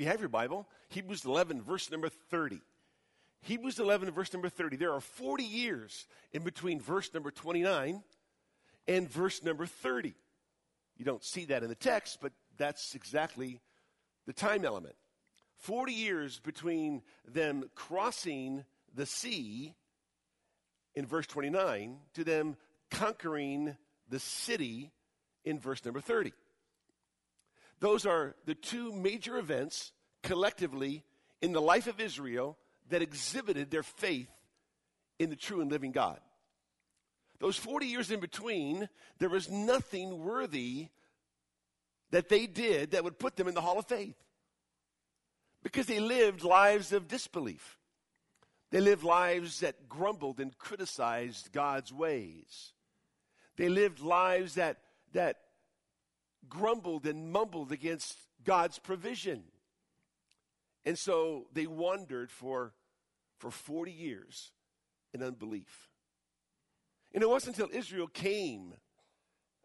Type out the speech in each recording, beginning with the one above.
You have your Bible, Hebrews 11, verse number 30. Hebrews 11, verse number 30. There are 40 years in between verse number 29 and verse number 30. You don't see that in the text, but that's exactly the time element. 40 years between them crossing the sea in verse 29 to them conquering the city in verse number 30. Those are the two major events collectively in the life of Israel that exhibited their faith in the true and living God. Those 40 years in between, there was nothing worthy that they did that would put them in the hall of faith because they lived lives of disbelief. They lived lives that grumbled and criticized God's ways. They lived lives that, that grumbled and mumbled against God's provision. And so they wandered for, for 40 years in unbelief. And it wasn't until Israel came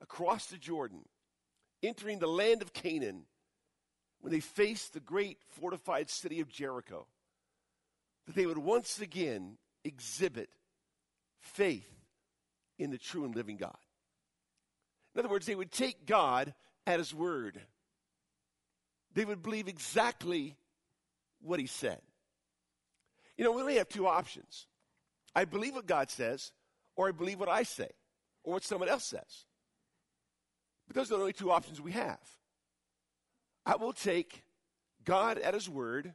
across the Jordan, entering the land of Canaan, when they faced the great fortified city of Jericho, that they would once again exhibit faith in the true and living God. In other words, they would take God at His word. They would believe exactly what He said. You know, we only have two options. I believe what God says, or I believe what I say, or what someone else says. But those are the only two options we have. I will take God at His word,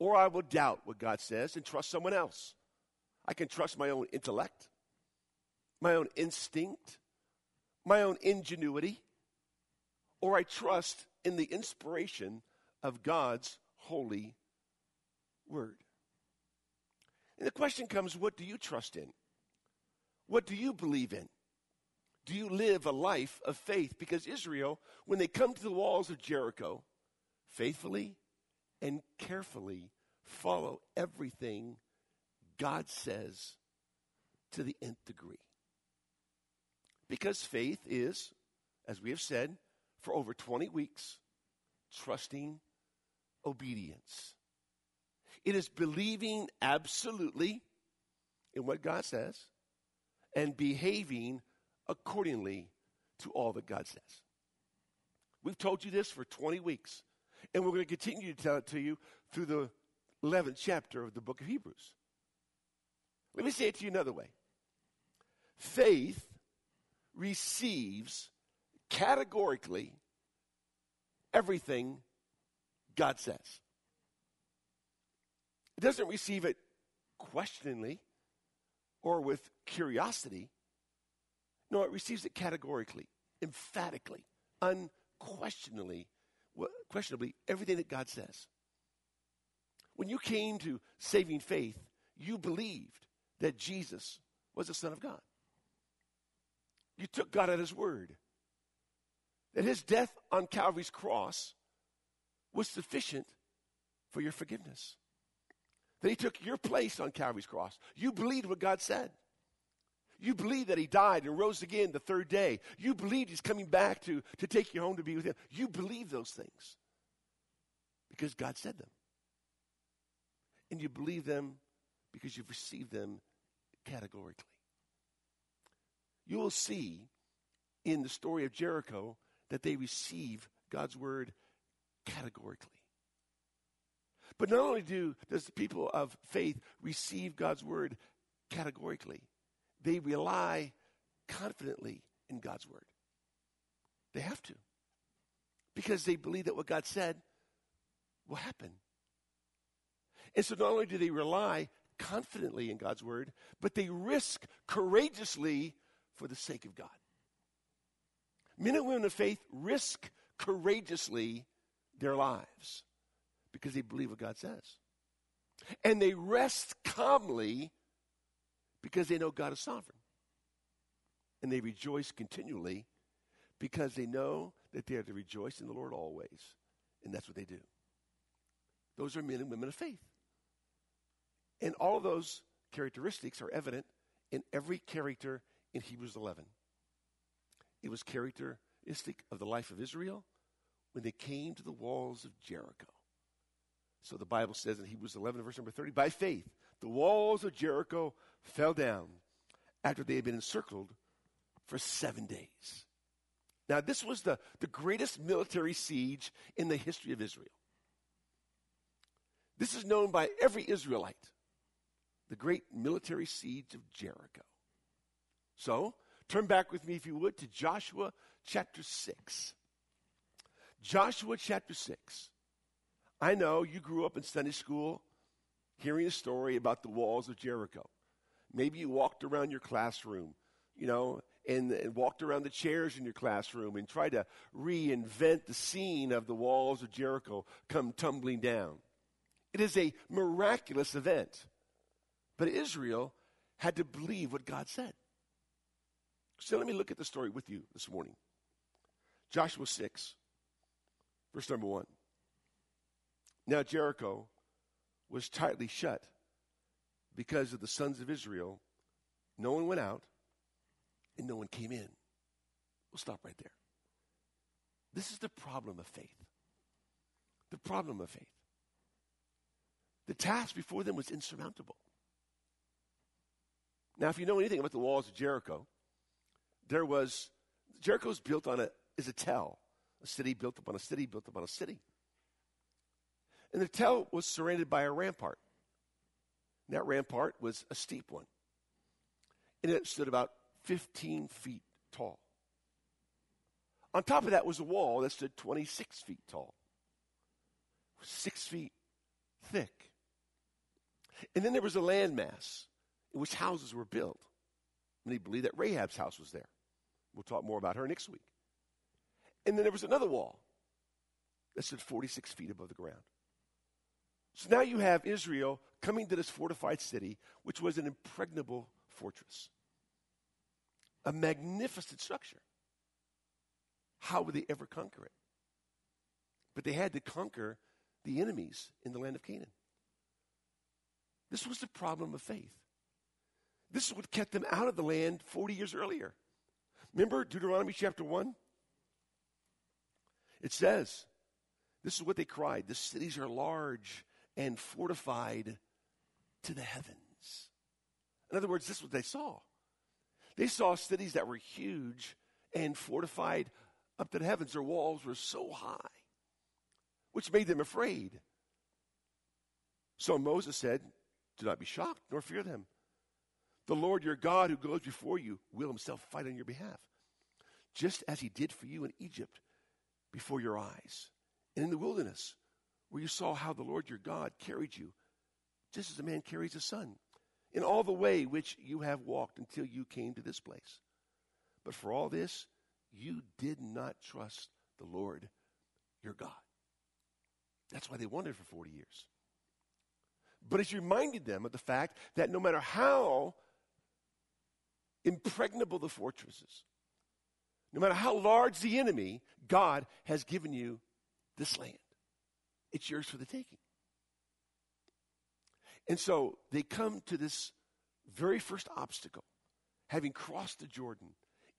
or I will doubt what God says and trust someone else. I can trust my own intellect, my own instinct, my own ingenuity, or I trust in the inspiration of God's holy word. And the question comes what do you trust in? What do you believe in? Do you live a life of faith? Because Israel, when they come to the walls of Jericho, faithfully and carefully follow everything God says to the nth degree. Because faith is, as we have said for over 20 weeks, trusting obedience. It is believing absolutely in what God says and behaving accordingly to all that God says. We've told you this for 20 weeks, and we're going to continue to tell it to you through the 11th chapter of the book of Hebrews. Let me say it to you another way faith receives categorically everything God says. It doesn't receive it questioningly or with curiosity. No, it receives it categorically, emphatically, unquestionably, questionably, everything that God says. When you came to saving faith, you believed that Jesus was the Son of God. You took God at His word. That His death on Calvary's cross was sufficient for your forgiveness. That He took your place on Calvary's cross. You believed what God said. You believe that he died and rose again the third day. You believe he's coming back to, to take you home to be with him. You believe those things because God said them. And you believe them because you've received them categorically. You will see in the story of Jericho that they receive God's word categorically. But not only do does the people of faith receive God's word categorically, they rely confidently in God's word. They have to. Because they believe that what God said will happen. And so not only do they rely confidently in God's word, but they risk courageously for the sake of God. Men and women of faith risk courageously their lives because they believe what God says. And they rest calmly because they know God is sovereign. And they rejoice continually because they know that they are to rejoice in the Lord always. And that's what they do. Those are men and women of faith. And all of those characteristics are evident in every character in Hebrews 11. It was characteristic of the life of Israel when they came to the walls of Jericho. So the Bible says in Hebrews 11, verse number 30, by faith, the walls of Jericho fell down after they had been encircled for seven days. Now, this was the, the greatest military siege in the history of Israel. This is known by every Israelite, the great military siege of Jericho. So, turn back with me, if you would, to Joshua chapter 6. Joshua chapter 6. I know you grew up in Sunday school hearing a story about the walls of Jericho. Maybe you walked around your classroom, you know, and, and, walked around the chairs in your classroom and tried to reinvent the scene of the walls of Jericho come tumbling down. It is a miraculous event. But Israel had to believe what God said. So let me look at the story with you this morning. Joshua 6, verse number 1. Now Jericho was tightly shut because of the sons of Israel. No one went out and no one came in. We'll stop right there. This is the problem of faith. The problem of faith. The task before them was insurmountable. Now, if you know anything about the walls of Jericho, there was Jericho was built on a is a tell, a city built upon a city built upon a city. And the tell was surrounded by a rampart. And that rampart was a steep one. And it stood about 15 feet tall. On top of that was a wall that stood 26 feet tall, six feet thick. And then there was a landmass in which houses were built. They believe that Rahab's house was there. We'll talk more about her next week. And then there was another wall that stood 46 feet above the ground. So now you have Israel coming to this fortified city, which was an impregnable fortress, a magnificent structure. How would they ever conquer it? But they had to conquer the enemies in the land of Canaan. This was the problem of faith. This is what kept them out of the land 40 years earlier. Remember Deuteronomy chapter 1? It says, This is what they cried the cities are large and fortified to the heavens. In other words, this is what they saw. They saw cities that were huge and fortified up to the heavens. Their walls were so high, which made them afraid. So Moses said, Do not be shocked, nor fear them. The Lord your God who goes before you will himself fight on your behalf, just as he did for you in Egypt before your eyes and in the wilderness, where you saw how the Lord your God carried you, just as a man carries a son, in all the way which you have walked until you came to this place. But for all this, you did not trust the Lord your God. That's why they wandered for 40 years. But it's reminded them of the fact that no matter how impregnable the fortresses. No matter how large the enemy, God has given you this land. It's yours for the taking. And so they come to this very first obstacle, having crossed the Jordan,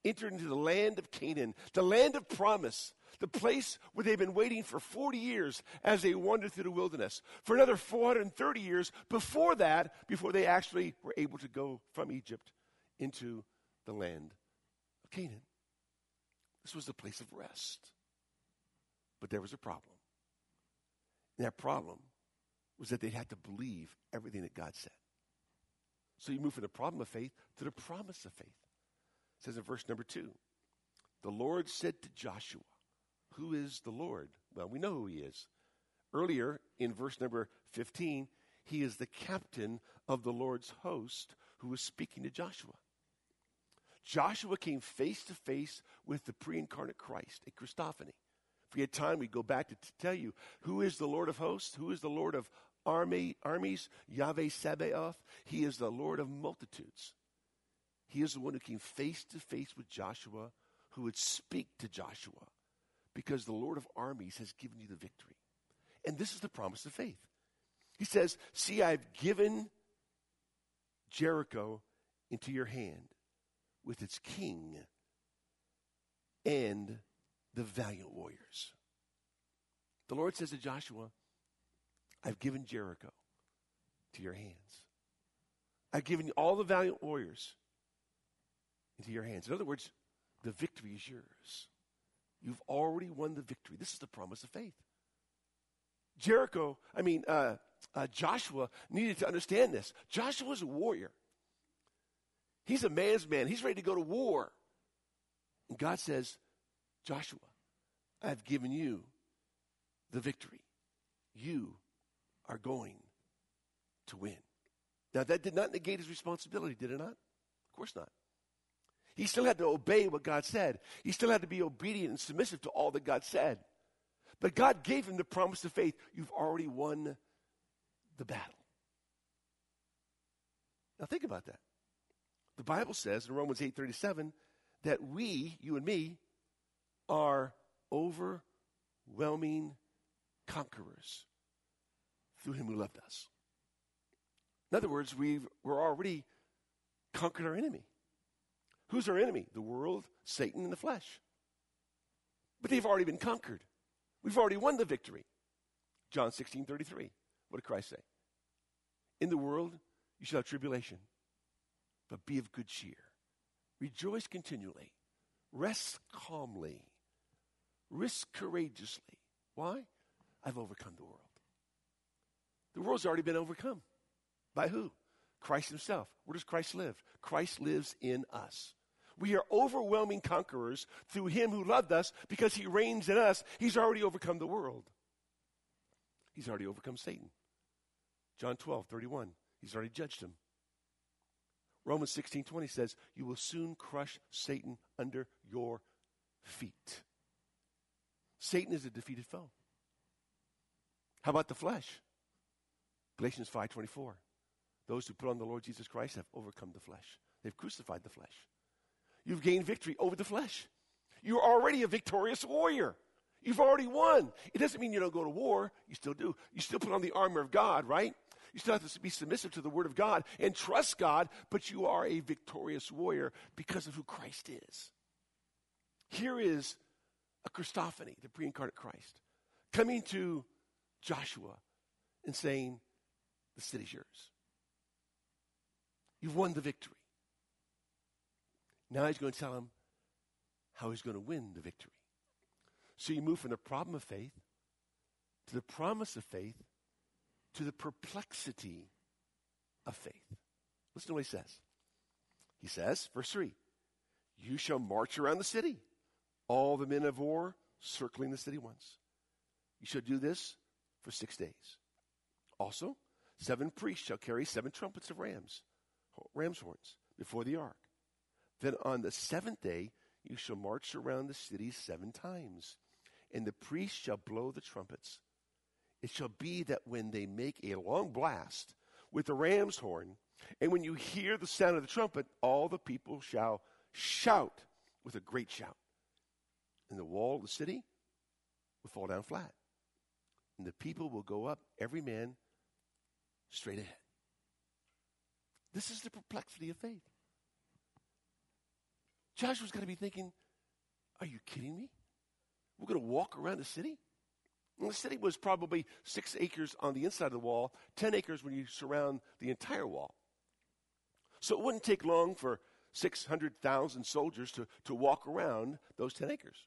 entered into the land of Canaan, the land of promise, the place where they've been waiting for 40 years as they wandered through the wilderness, for another 430 years before that, before they actually were able to go from Egypt into the land of Canaan. This was the place of rest. But there was a problem. And that problem was that they had to believe everything that God said. So you move from the problem of faith to the promise of faith. It says in verse number two, the Lord said to Joshua, Who is the Lord? Well, we know who he is. Earlier in verse number 15, he is the captain of the Lord's host who was speaking to Joshua. Joshua came face to face with the pre incarnate Christ, a Christophany. If we had time, we'd go back to, to tell you who is the Lord of hosts, who is the Lord of army, armies, Yahweh Sabaoth. He is the Lord of multitudes. He is the one who came face to face with Joshua, who would speak to Joshua, because the Lord of armies has given you the victory. And this is the promise of faith. He says, See, I've given Jericho into your hand with its king and the valiant warriors. The Lord says to Joshua, I've given Jericho to your hands. I've given all the valiant warriors into your hands. In other words, the victory is yours. You've already won the victory. This is the promise of faith. Jericho, I mean, uh, uh, Joshua needed to understand this. Joshua was a warrior. He's a man's man. He's ready to go to war. And God says, Joshua, I've given you the victory. You are going to win. Now, that did not negate his responsibility, did it not? Of course not. He still had to obey what God said. He still had to be obedient and submissive to all that God said. But God gave him the promise of faith. You've already won the battle. Now think about that. The Bible says in Romans 8:37 that we, you and me, are overwhelming conquerors through him who loved us. In other words, we've, we're already conquered our enemy. Who's our enemy? The world, Satan, and the flesh. But they've already been conquered. We've already won the victory. John 16, 33. What did Christ say? In the world, you shall have tribulation, but be of good cheer. Rejoice continually. Rest calmly. Risk courageously. Why? I've overcome the world. The world's already been overcome. By who? Christ Himself. Where does Christ live? Christ lives in us. We are overwhelming conquerors through Him who loved us because He reigns in us. He's already overcome the world. He's already overcome Satan. John 12, 31. He's already judged him. Romans 16, 20 says, You will soon crush Satan under your feet. Satan is a defeated foe. How about the flesh? Galatians 5:24. Those who put on the Lord Jesus Christ have overcome the flesh. They've crucified the flesh. You've gained victory over the flesh. You're already a victorious warrior. You've already won. It doesn't mean you don't go to war. You still do. You still put on the armor of God, right? You still have to be submissive to the word of God and trust God, but you are a victorious warrior because of who Christ is. Here is a Christophany, the pre incarnate Christ, coming to Joshua and saying, The city's yours. You've won the victory. Now he's going to tell him how he's going to win the victory. So you move from the problem of faith to the promise of faith to the perplexity of faith. Listen to what he says. He says, verse 3 You shall march around the city, all the men of war circling the city once. You shall do this for six days. Also, seven priests shall carry seven trumpets of rams, ram's horns, before the ark. Then on the seventh day, you shall march around the city seven times, and the priests shall blow the trumpets. It shall be that when they make a long blast with the ram's horn, and when you hear the sound of the trumpet, all the people shall shout with a great shout. And the wall of the city will fall down flat. And the people will go up, every man straight ahead. This is the perplexity of faith. Joshua's got to be thinking, are you kidding me? We're going to walk around the city? And the city was probably six acres on the inside of the wall, 10 acres when you surround the entire wall. So it wouldn't take long for 600,000 soldiers to, to walk around those 10 acres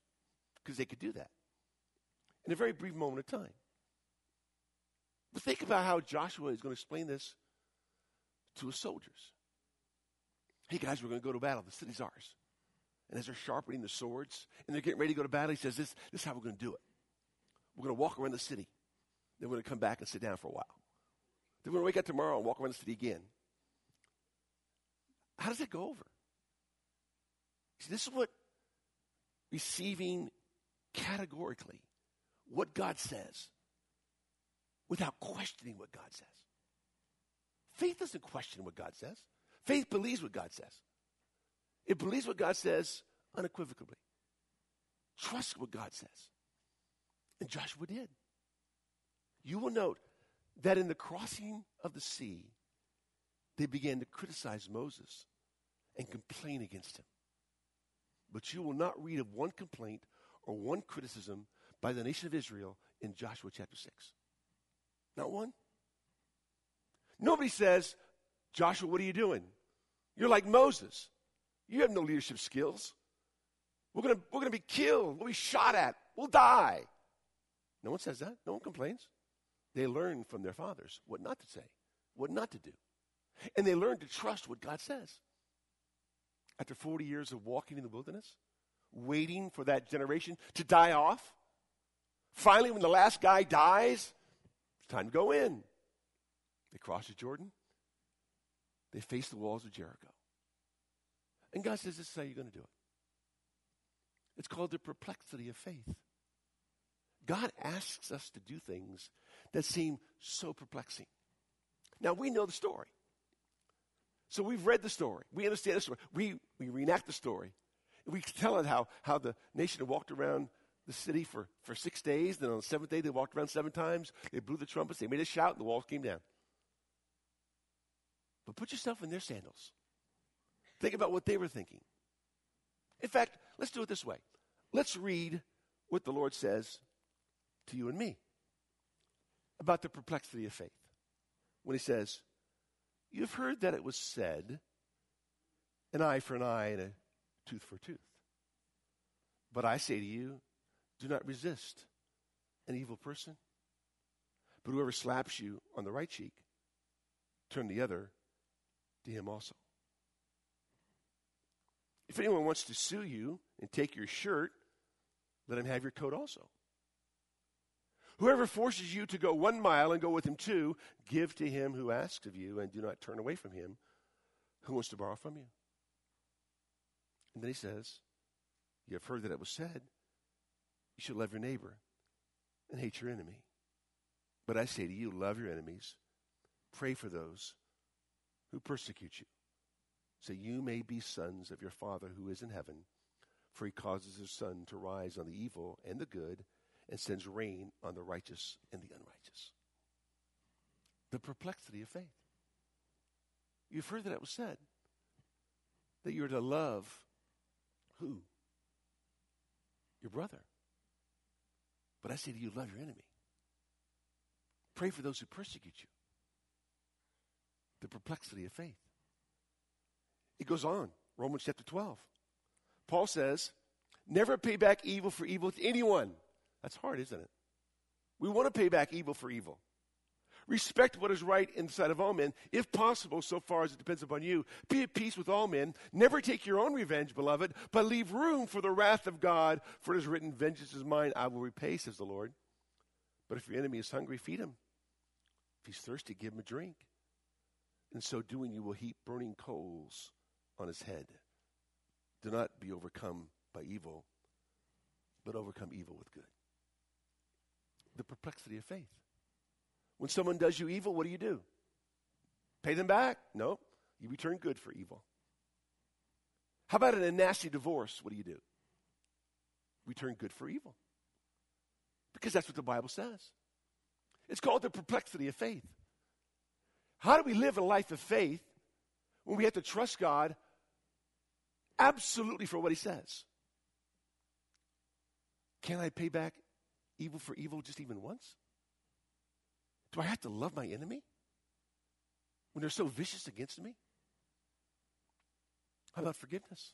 because they could do that in a very brief moment of time. But think about how Joshua is going to explain this to his soldiers. Hey guys, we're going to go to battle. The city's ours. And as they're sharpening the swords and they're getting ready to go to battle, he says, This, this is how we're going to do it. We're going to walk around the city. Then we're going to come back and sit down for a while. Then we're going to wake up tomorrow and walk around the city again. How does that go over? See, this is what receiving categorically what God says without questioning what God says. Faith doesn't question what God says. Faith believes what God says. It believes what God says unequivocally. Trust what God says. And Joshua did. You will note that in the crossing of the sea, they began to criticize Moses and complain against him. But you will not read of one complaint or one criticism by the nation of Israel in Joshua chapter 6. Not one. Nobody says, Joshua, what are you doing? You're like Moses. You have no leadership skills. We're going we're gonna be killed. We'll be shot at. We'll die. No one says that. No one complains. They learn from their fathers what not to say, what not to do. And they learn to trust what God says. After 40 years of walking in the wilderness, waiting for that generation to die off, finally, when the last guy dies, it's time to go in. They cross the Jordan. They face the walls of Jericho. And God says, This is how you're going to do it. It's called the perplexity of faith. God asks us to do things that seem so perplexing. Now, we know the story. So we've read the story. We understand the story. We, we reenact the story. We tell it how, how the nation walked around the city for, for six days. Then on the seventh day, they walked around seven times. They blew the trumpets. They made a shout, and the walls came down. But put yourself in their sandals. Think about what they were thinking. In fact, let's do it this way. Let's read what the Lord says to you and me about the perplexity of faith. When he says, You've heard that it was said, an eye for an eye and a tooth for a tooth. But I say to you, do not resist an evil person. But whoever slaps you on the right cheek, turn the other to him also. If anyone wants to sue you and take your shirt, let him have your coat also. Whoever forces you to go one mile and go with him two, give to him who asks of you, and do not turn away from him who wants to borrow from you. And then he says, You have heard that it was said, You should love your neighbor and hate your enemy. But I say to you, love your enemies, pray for those who persecute you, so you may be sons of your Father who is in heaven. For he causes his sun to rise on the evil and the good and sends rain on the righteous and the unrighteous. The perplexity of faith. You've heard that it was said that you're to love who? Your brother. But I say to you, love your enemy. Pray for those who persecute you. The perplexity of faith. It goes on, Romans chapter 12. Paul says, never pay back evil for evil to anyone. That's hard, isn't it? We want to pay back evil for evil. Respect what is right in the sight of all men, if possible, so far as it depends upon you. Be at peace with all men. Never take your own revenge, beloved, but leave room for the wrath of God, for it is written, Vengeance is mine, I will repay, says the Lord. But if your enemy is hungry, feed him. If he's thirsty, give him a drink. In so doing, you will heap burning coals on his head. Do not be overcome by evil, but overcome evil with good the perplexity of faith. When someone does you evil, what do you do? Pay them back? No. You return good for evil. How about in a nasty divorce? What do you do? Return good for evil. Because that's what the Bible says. It's called the perplexity of faith. How do we live a life of faith when we have to trust God absolutely for what He says? Can I pay back evil for evil just even once? Do I have to love my enemy when they're so vicious against me? How about forgiveness?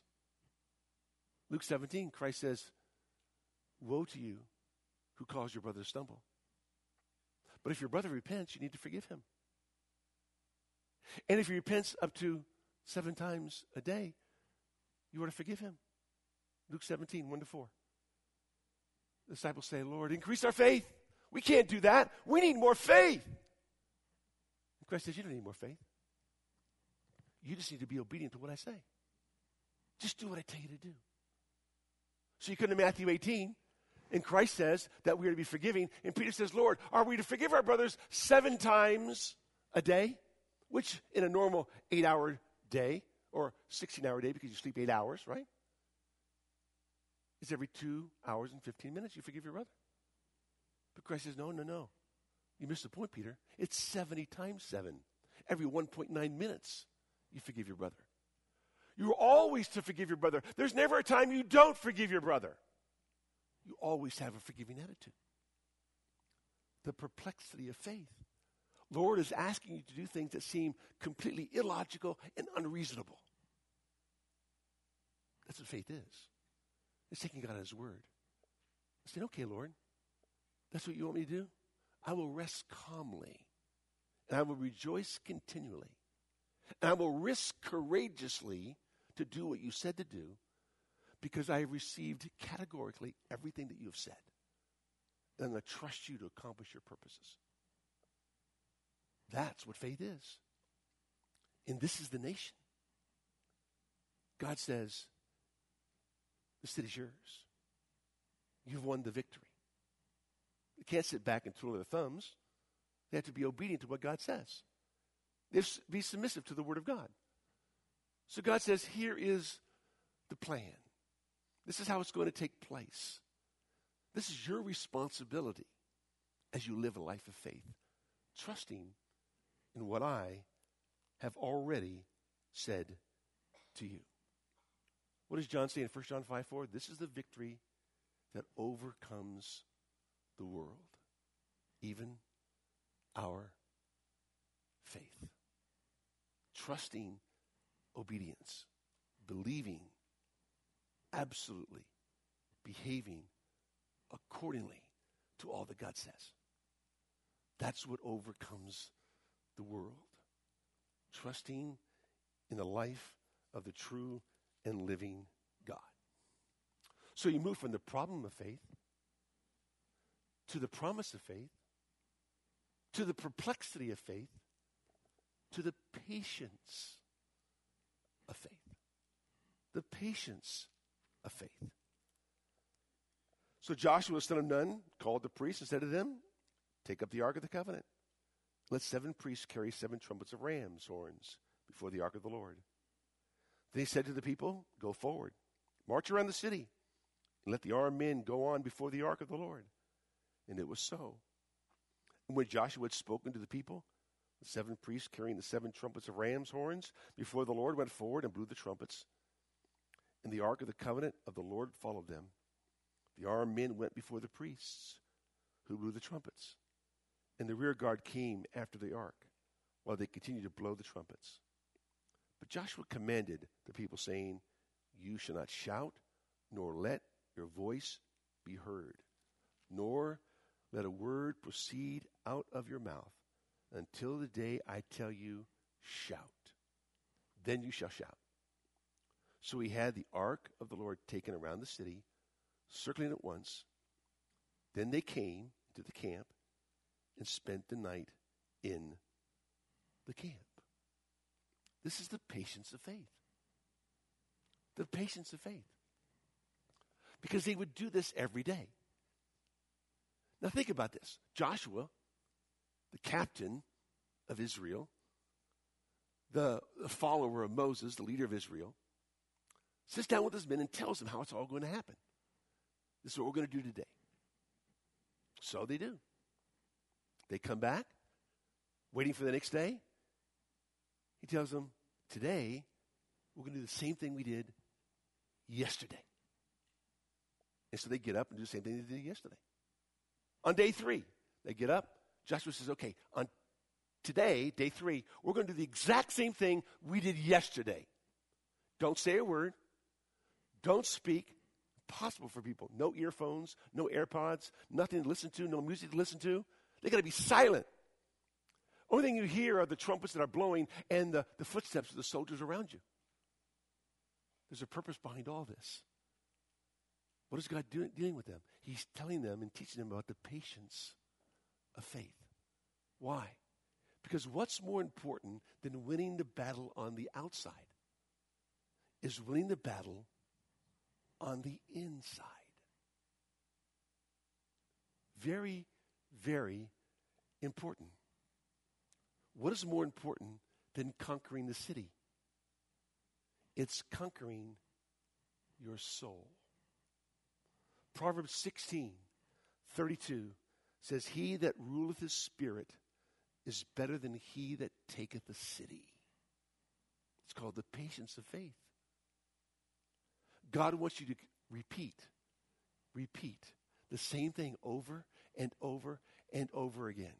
Luke 17, Christ says, Woe to you who cause your brother to stumble. But if your brother repents, you need to forgive him. And if he repents up to seven times a day, you are to forgive him. Luke 17, 1 to 4. The disciples say, Lord, increase our faith. We can't do that. We need more faith. And Christ says, You don't need more faith. You just need to be obedient to what I say. Just do what I tell you to do. So you come to Matthew 18, and Christ says that we are to be forgiving. And Peter says, Lord, are we to forgive our brothers seven times a day? Which in a normal eight hour day or 16 hour day because you sleep eight hours, right? Is every two hours and 15 minutes you forgive your brother. But Christ says, no, no, no. You missed the point, Peter. It's 70 times 7. Every 1.9 minutes you forgive your brother. You're always to forgive your brother. There's never a time you don't forgive your brother. You always have a forgiving attitude. The perplexity of faith. Lord is asking you to do things that seem completely illogical and unreasonable. That's what faith is. It's taking God at His word. I Saying, okay, Lord, that's what you want me to do? I will rest calmly, and I will rejoice continually, and I will risk courageously to do what you said to do because I have received categorically everything that you have said. And I'm going to trust you to accomplish your purposes. That's what faith is. And this is the nation. God says, the city's yours. You've won the victory. They can't sit back and twiddle their thumbs. They have to be obedient to what God says. They have to be submissive to the Word of God. So God says, here is the plan. This is how it's going to take place. This is your responsibility as you live a life of faith, trusting in what I have already said to you. What does John say in 1 John 5 4? This is the victory that overcomes the world, even our faith. Trusting obedience, believing absolutely, behaving accordingly to all that God says. That's what overcomes the world. Trusting in the life of the true and living God. So you move from the problem of faith to the promise of faith to the perplexity of faith to the patience of faith. The patience of faith. So Joshua, son of Nun, called the priests and said to them, Take up the Ark of the Covenant. Let seven priests carry seven trumpets of ram's horns before the Ark of the Lord. Then he said to the people, Go forward, march around the city, and let the armed men go on before the ark of the Lord. And it was so. And when Joshua had spoken to the people, the seven priests carrying the seven trumpets of ram's horns before the Lord went forward and blew the trumpets. And the ark of the covenant of the Lord followed them. The armed men went before the priests, who blew the trumpets. And the rear guard came after the ark, while they continued to blow the trumpets. But Joshua commanded the people, saying, You shall not shout, nor let your voice be heard, nor let a word proceed out of your mouth until the day I tell you, shout. Then you shall shout. So he had the ark of the Lord taken around the city, circling it once. Then they came to the camp and spent the night in the camp. This is the patience of faith. The patience of faith. Because they would do this every day. Now think about this. Joshua, the captain of Israel, the, the follower of Moses, the leader of Israel, sits down with his men and tells them how it's all going to happen. This is what we're going to do today. So they do. They come back, waiting for the next day. Tells them, Today, we're going to do the same thing we did yesterday. And so they get up and do the same thing they did yesterday. On day three, they get up. Joshua says, Okay, on today, day three, we're going to do the exact same thing we did yesterday. Don't say a word. Don't speak. Impossible for people. No earphones, no AirPods, nothing to listen to, no music to listen to. They got to be silent. Only thing you hear are the trumpets that are blowing and the, the footsteps of the soldiers around you. There's a purpose behind all this. What is God doing, dealing with them? He's telling them and teaching them about the patience of faith. Why? Because what's more important than winning the battle on the outside is winning the battle on the inside. Very, very important. What is more important than conquering the city? It's conquering your soul. Proverbs 16, 32 says, He that ruleth his spirit is better than he that taketh a city. It's called the patience of faith. God wants you to repeat, repeat the same thing over and over and over again.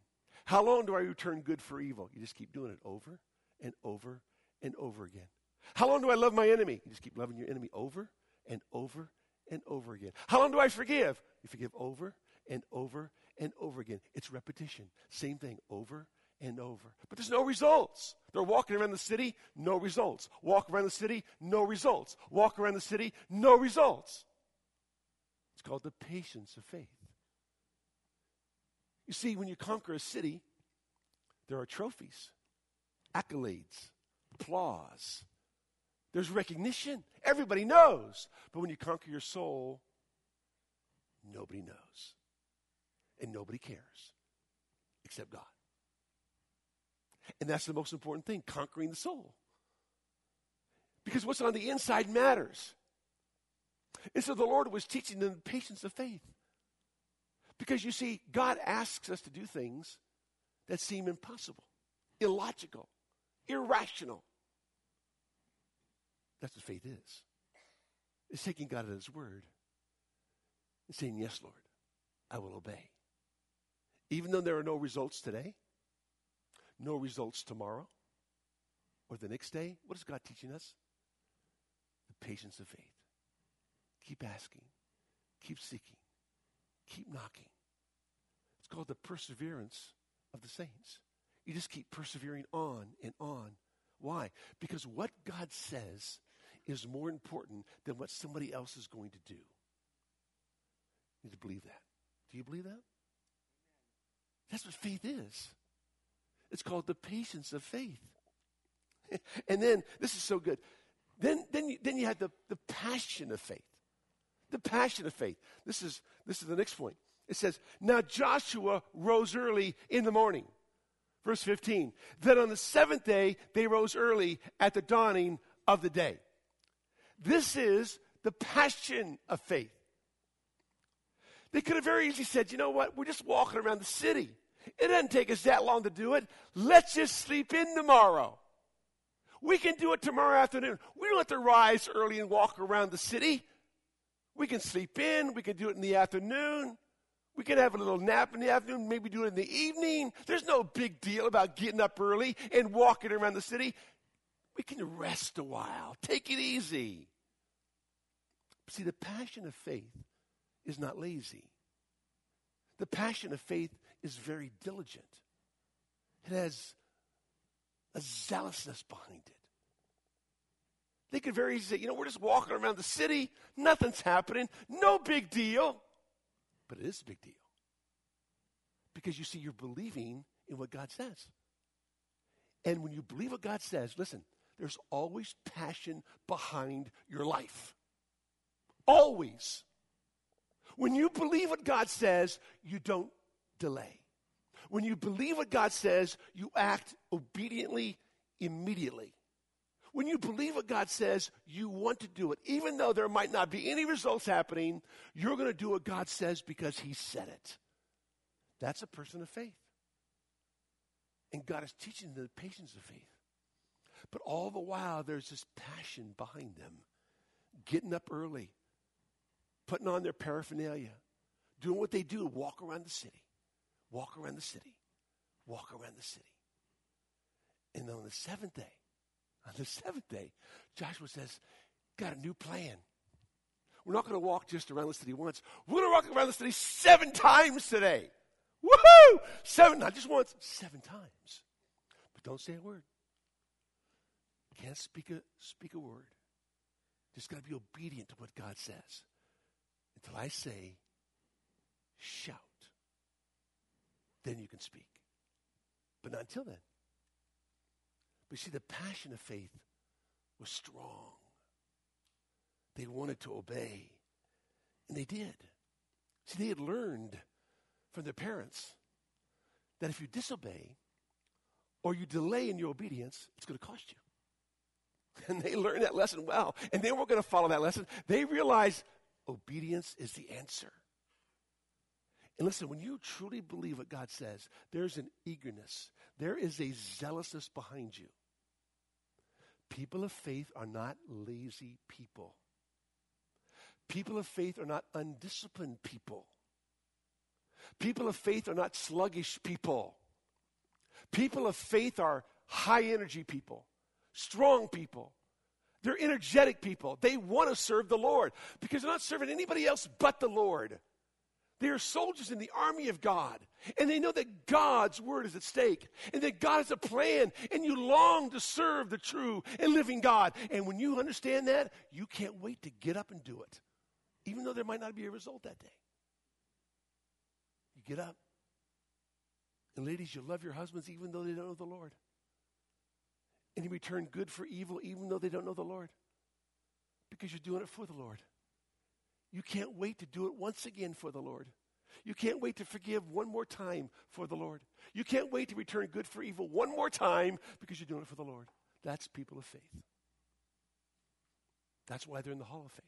How long do I return good for evil? You just keep doing it over and over and over again. How long do I love my enemy? You just keep loving your enemy over and over and over again. How long do I forgive? You forgive over and over and over again. It's repetition. Same thing over and over. But there's no results. They're walking around the city, no results. Walk around the city, no results. Walk around the city, no results. It's called the patience of faith. You see, when you conquer a city, there are trophies, accolades, applause. There's recognition. Everybody knows. But when you conquer your soul, nobody knows. And nobody cares except God. And that's the most important thing conquering the soul. Because what's on the inside matters. And so the Lord was teaching them the patience of faith. Because you see, God asks us to do things that seem impossible, illogical, irrational. That's what faith is. It's taking God at His word and saying, Yes, Lord, I will obey. Even though there are no results today, no results tomorrow, or the next day, what is God teaching us? The patience of faith. Keep asking, keep seeking, keep knocking. It's called the perseverance of the saints. You just keep persevering on and on. Why? Because what God says is more important than what somebody else is going to do. You need to believe that. Do you believe that? That's what faith is. It's called the patience of faith. and then, this is so good. Then, then, you, then you have the, the passion of faith. The passion of faith. This is, this is the next point. It says, Now Joshua rose early in the morning. Verse 15. Then on the seventh day, they rose early at the dawning of the day. This is the passion of faith. They could have very easily said, you know what? We're just walking around the city. It doesn't take us that long to do it. Let's just sleep in tomorrow. We can do it tomorrow afternoon. We don't have to rise early and walk around the city. We can sleep in. We can do it in the afternoon. We can have a little nap in the afternoon, maybe do it in the evening. There's no big deal about getting up early and walking around the city. We can rest a while, take it easy. See, the passion of faith is not lazy. The passion of faith is very diligent. It has a zealousness behind it. They could very easily say, you know, we're just walking around the city, nothing's happening, no big deal. But it is a big deal. Because you see, you're believing in what God says. And when you believe what God says, listen, there's always passion behind your life. Always. When you believe what God says, you don't delay. When you believe what God says, you act obediently immediately. When you believe what God says, you want to do it. Even though there might not be any results happening, you're going to do what God says because He said it. That's a person of faith. And God is teaching them the patience of faith. But all the while, there's this passion behind them. Getting up early, putting on their paraphernalia, doing what they do, walk around the city, walk around the city, walk around the city. And on the seventh day, on the seventh day, Joshua says, got a new plan. We're not going to walk just around the city once. We're going to walk around the city seven times today. Woohoo! Seven, not just once, seven times. But don't say a word. Can't speak a, speak a word. Just got to be obedient to what God says until I say, shout. Then you can speak. But not until then. But see, the passion of faith was strong. They wanted to obey. And they did. See, they had learned from their parents that if you disobey or you delay in your obedience, it's going to cost you. And they learned that lesson well. And they weren't going to follow that lesson. They realized Obedience is the answer. And listen, when you truly believe what God says, there's an eagerness, there is a zealousness behind you. People of faith are not lazy people. People of faith are not undisciplined people. People of faith are not sluggish people. People of faith are high energy people, strong people. They're energetic people. They want to serve the Lord because they're not serving anybody else but the Lord. They are soldiers in the army of God. And they know that God's word is at stake and that God has a plan and you long to serve the true and living God. And when you understand that, you can't wait to get up and do it, even though there might not be a result that day. You get up. And ladies, you love your husbands even though they don't know the Lord. And you return good for evil even though they don't know the Lord. Because you're doing it for the Lord. You can't wait to do it once again for the Lord. You can't wait to forgive one more time for the Lord. You can't wait to return good for evil one more time because you're doing it for the Lord. That's people of faith. That's why they're in the hall of faith.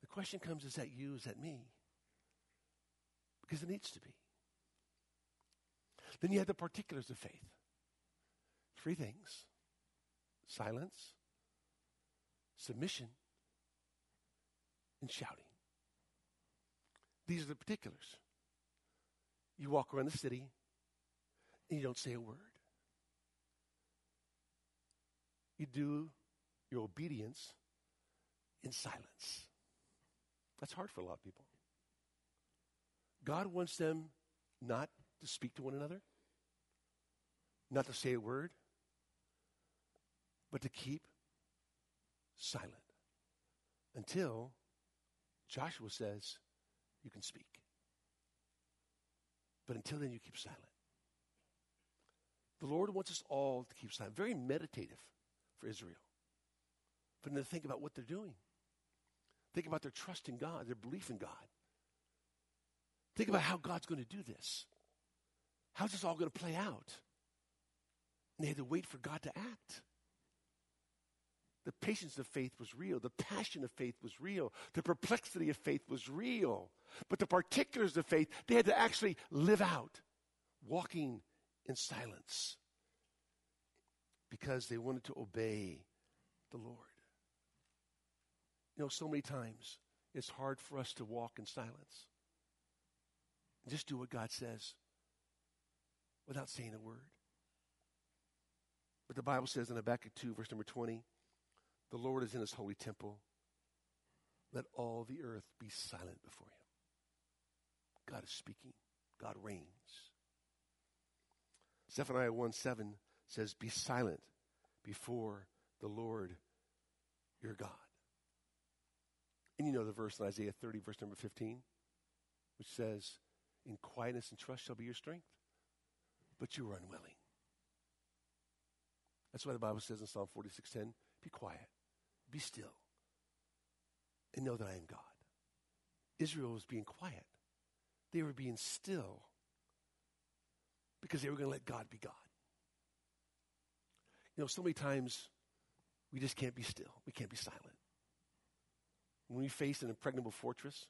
The question comes is that you? Is that me? Because it needs to be. Then you have the particulars of faith three things silence, submission, and shouting. These are the particulars. You walk around the city and you don't say a word. You do your obedience in silence. That's hard for a lot of people. God wants them not to speak to one another, not to say a word, but to keep silent until Joshua says, You can speak. But until then, you keep silent. The Lord wants us all to keep silent. Very meditative for Israel. For them to think about what they're doing. Think about their trust in God, their belief in God. Think about how God's going to do this. How's this all going to play out? And they had to wait for God to act. The patience of faith was real. The passion of faith was real. The perplexity of faith was real. But the particulars of faith, they had to actually live out, walking in silence because they wanted to obey the Lord. You know, so many times it's hard for us to walk in silence. Just do what God says without saying a word. But the Bible says in Habakkuk 2, verse number 20, the Lord is in his holy temple. Let all the earth be silent before him. God is speaking. God reigns. Zephaniah 1 7 says, Be silent before the Lord your God. And you know the verse in Isaiah 30, verse number 15, which says, In quietness and trust shall be your strength, but you are unwilling. That's why the Bible says in Psalm 46:10, be quiet be still and know that I am God. Israel was being quiet. They were being still because they were going to let God be God. You know, so many times we just can't be still. We can't be silent. When we face an impregnable fortress,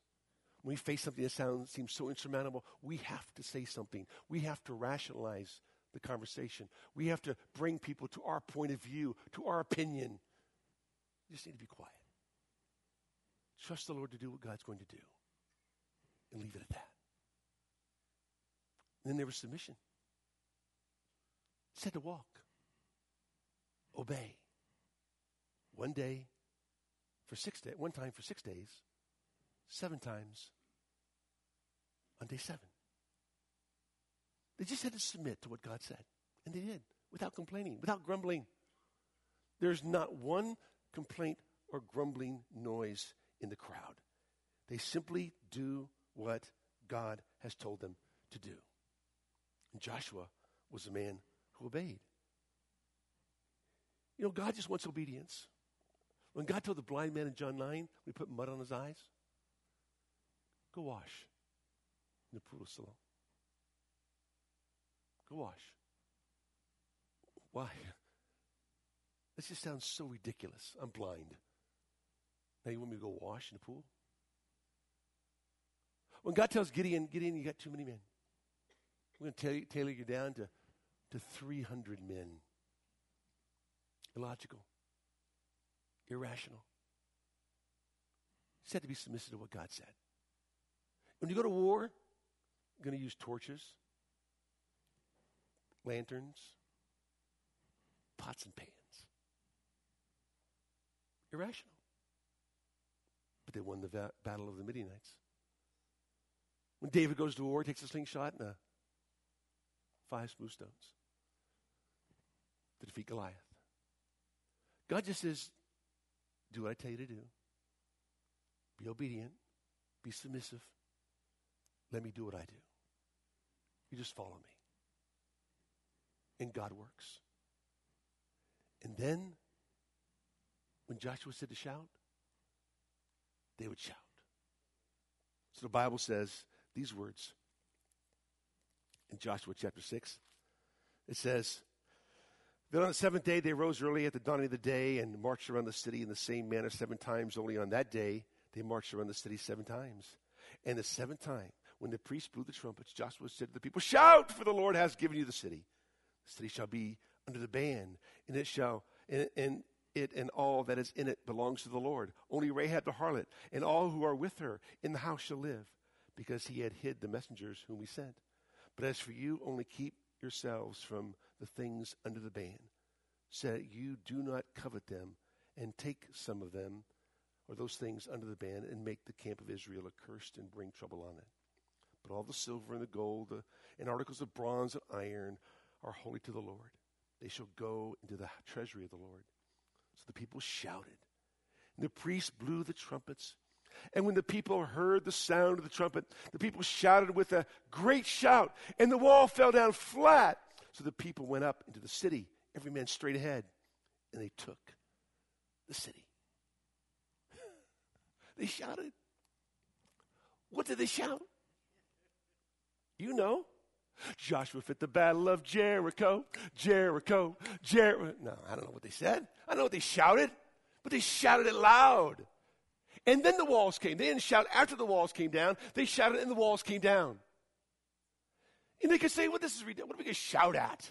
when we face something that sounds seems so insurmountable, we have to say something. We have to rationalize the conversation. We have to bring people to our point of view, to our opinion. You just need to be quiet. Trust the Lord to do what God's going to do and leave it at that. And then there was submission. Said to walk, obey. One day for six days, one time for six days, seven times on day seven. They just had to submit to what God said. And they did, without complaining, without grumbling. There's not one complaint or grumbling noise in the crowd. They simply do what God has told them to do. And Joshua was a man who obeyed. You know, God just wants obedience. When God told the blind man in John 9, we put mud on his eyes, go wash in the pool of Siloam. Go wash. Why? This just sounds so ridiculous. I'm blind. Now you want me to go wash in the pool? When God tells Gideon, Gideon, you got too many men. We're going to tailor you down to, to 300 men. Illogical. Irrational. He said to be submissive to what God said. When you go to war, you're going to use torches. lanterns, pots and pans. Irrational. But they won the va- battle of the Midianites. When David goes to war, he takes a slingshot and a five smooth stones to defeat Goliath. God just says, do what I tell you to do. Be obedient. Be submissive. Let me do what I do. You just follow me. And God works. And then, when Joshua said to shout, they would shout. So the Bible says these words in Joshua chapter 6. It says, Then on the seventh day they rose early at the dawning of the day and marched around the city in the same manner seven times. Only on that day they marched around the city seven times. And the seventh time, when the priest blew the trumpets, Joshua said to the people, Shout, for the Lord has given you the city. The city shall be under the ban, and it shall, and, and it and all that is in it belongs to the Lord. Only Rahab the harlot and all who are with her in the house shall live, because he had hid the messengers whom he sent. But as for you, only keep yourselves from the things under the ban, so that you do not covet them and take some of them or those things under the ban and make the camp of Israel accursed and bring trouble on it. But all the silver and the gold uh, and articles of bronze and iron are holy to the Lord. They shall go into the treasury of the Lord. So the people shouted. And the priests blew the trumpets. And when the people heard the sound of the trumpet, the people shouted with a great shout, and the wall fell down flat. So the people went up into the city, every man straight ahead, and they took the city. they shouted. What did they shout? You know. Joshua fit the battle of Jericho, Jericho, Jericho. No, I don't know what they said. I don't know what they shouted, but they shouted it loud. And then the walls came. They didn't shout after the walls came down. They shouted and the walls came down. And they could say, well, this is ridiculous. What are we going to shout at?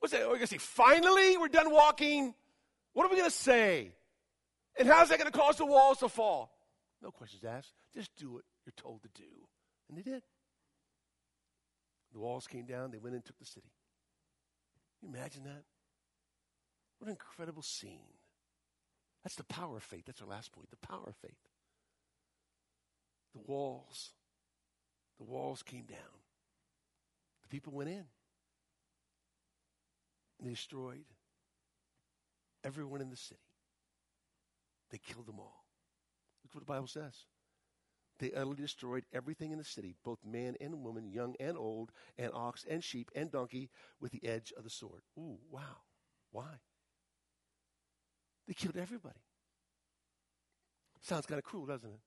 What's that? Are we going to say, finally, we're done walking? What are we going to say? And how's that going to cause the walls to fall? No questions asked. Just do what you're told to do. And they did. The walls came down. They went and took the city. Can you imagine that? What an incredible scene. That's the power of faith. That's our last point. The power of faith. The walls. The walls came down. The people went in. They destroyed everyone in the city. They killed them all. Look what the Bible says. They utterly destroyed everything in the city, both man and woman, young and old, and ox and sheep and donkey, with the edge of the sword. Ooh, wow. Why? They killed everybody. Sounds kind of cruel, doesn't it?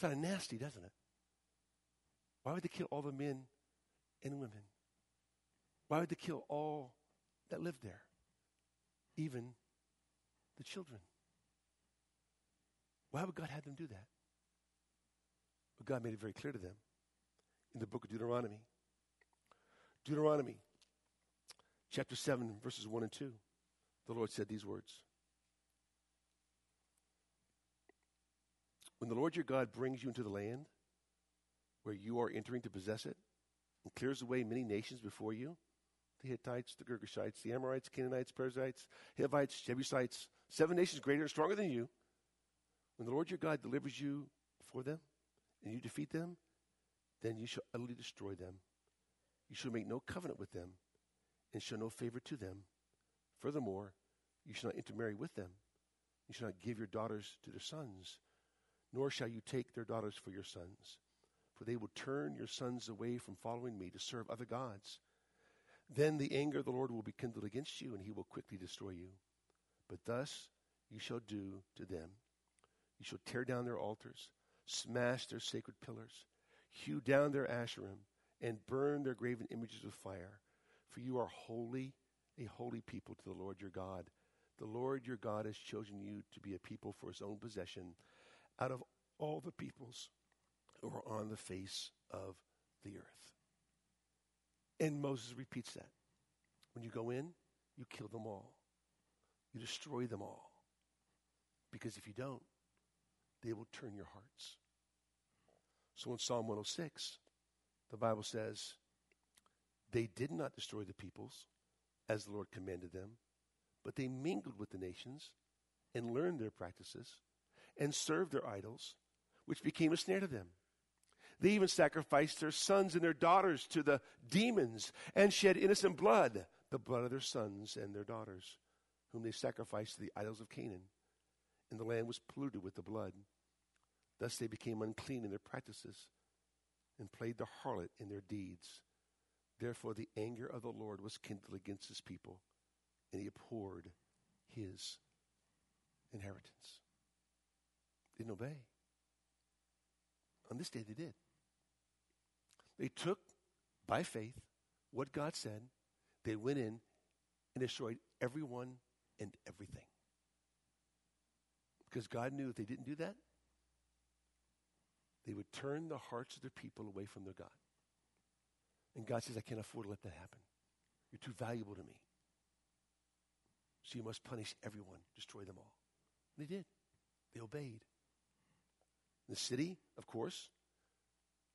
Sounds nasty, doesn't it? Why would they kill all the men and women? Why would they kill all that lived there? Even the children. Why would God have them do that? But God made it very clear to them in the book of Deuteronomy. Deuteronomy chapter 7, verses 1 and 2 the Lord said these words When the Lord your God brings you into the land where you are entering to possess it, and clears away many nations before you the Hittites, the Girgashites, the Amorites, Canaanites, Perizzites, Hivites, Jebusites, seven nations greater and stronger than you. When the Lord your God delivers you before them, and you defeat them, then you shall utterly destroy them. You shall make no covenant with them, and show no favor to them. Furthermore, you shall not intermarry with them. You shall not give your daughters to their sons, nor shall you take their daughters for your sons, for they will turn your sons away from following me to serve other gods. Then the anger of the Lord will be kindled against you, and he will quickly destroy you. But thus you shall do to them. You shall tear down their altars, smash their sacred pillars, hew down their asherim, and burn their graven images with fire. For you are holy a holy people to the Lord your God. The Lord your God has chosen you to be a people for his own possession out of all the peoples who are on the face of the earth. And Moses repeats that. When you go in, you kill them all, you destroy them all. Because if you don't, they will turn your hearts. So in Psalm 106, the Bible says, They did not destroy the peoples as the Lord commanded them, but they mingled with the nations and learned their practices and served their idols, which became a snare to them. They even sacrificed their sons and their daughters to the demons and shed innocent blood, the blood of their sons and their daughters, whom they sacrificed to the idols of Canaan. And the land was polluted with the blood. Thus they became unclean in their practices and played the harlot in their deeds. Therefore the anger of the Lord was kindled against his people, and he abhorred his inheritance. Didn't obey. On this day they did. They took by faith what God said. They went in and destroyed everyone and everything. Because God knew if they didn't do that, they would turn the hearts of their people away from their God. And God says, I can't afford to let that happen. You're too valuable to me. So you must punish everyone, destroy them all. And they did. They obeyed. The city, of course,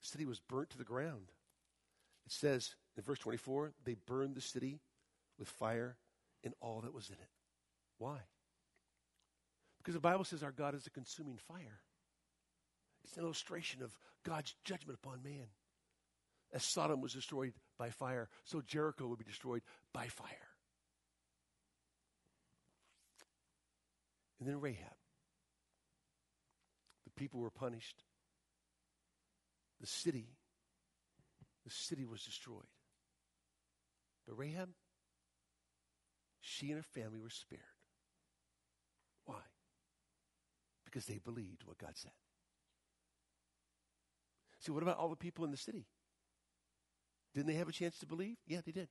the city was burnt to the ground. It says in verse 24, they burned the city with fire and all that was in it. Why? Because the Bible says our God is a consuming fire. It's an illustration of God's judgment upon man. As Sodom was destroyed by fire, so Jericho would be destroyed by fire. And then Rahab. The people were punished. The city, the city was destroyed. But Rahab, she and her family were spared. Why? Because they believed what God said. See, what about all the people in the city? Didn't they have a chance to believe? Yeah, they did.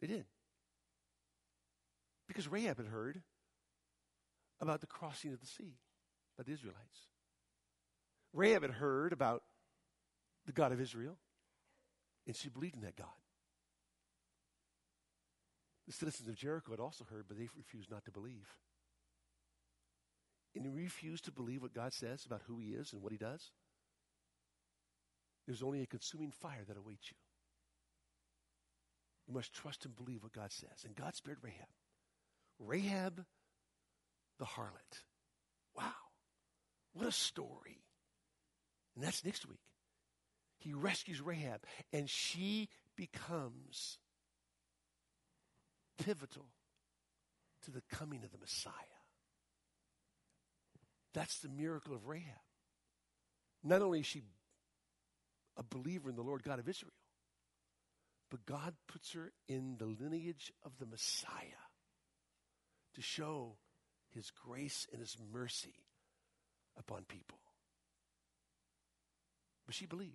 They did. Because Rahab had heard about the crossing of the sea by the Israelites. Rahab had heard about the God of Israel, and she believed in that God. The citizens of Jericho had also heard, but they refused not to believe. And you refuse to believe what God says about who He is and what He does, there's only a consuming fire that awaits you. You must trust and believe what God says. And God spared Rahab. Rahab the harlot. Wow. What a story. And that's next week. He rescues Rahab, and she becomes pivotal to the coming of the Messiah. That's the miracle of Rahab. Not only is she a believer in the Lord God of Israel. But God puts her in the lineage of the Messiah to show his grace and his mercy upon people. But she believed.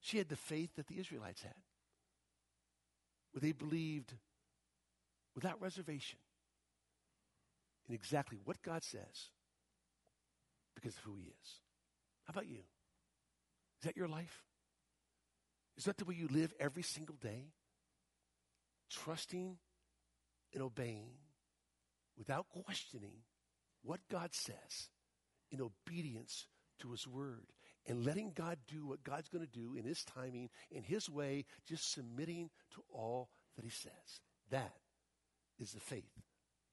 She had the faith that the Israelites had, where they believed without reservation in exactly what God says because of who he is. How about you? Is that your life? Is that the way you live every single day? Trusting and obeying without questioning what God says in obedience to His Word and letting God do what God's going to do in His timing, in His way, just submitting to all that He says. That is the faith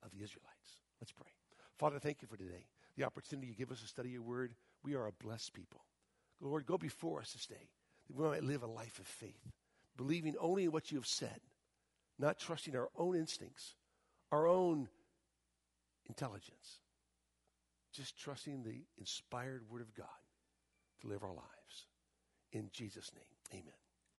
of the Israelites. Let's pray. Father, thank you for today, the opportunity you give us to study your Word. We are a blessed people. Lord, go before us this day that we might live a life of faith, believing only in what you have said, not trusting our own instincts, our own intelligence, just trusting the inspired word of God to live our lives. In Jesus' name, amen.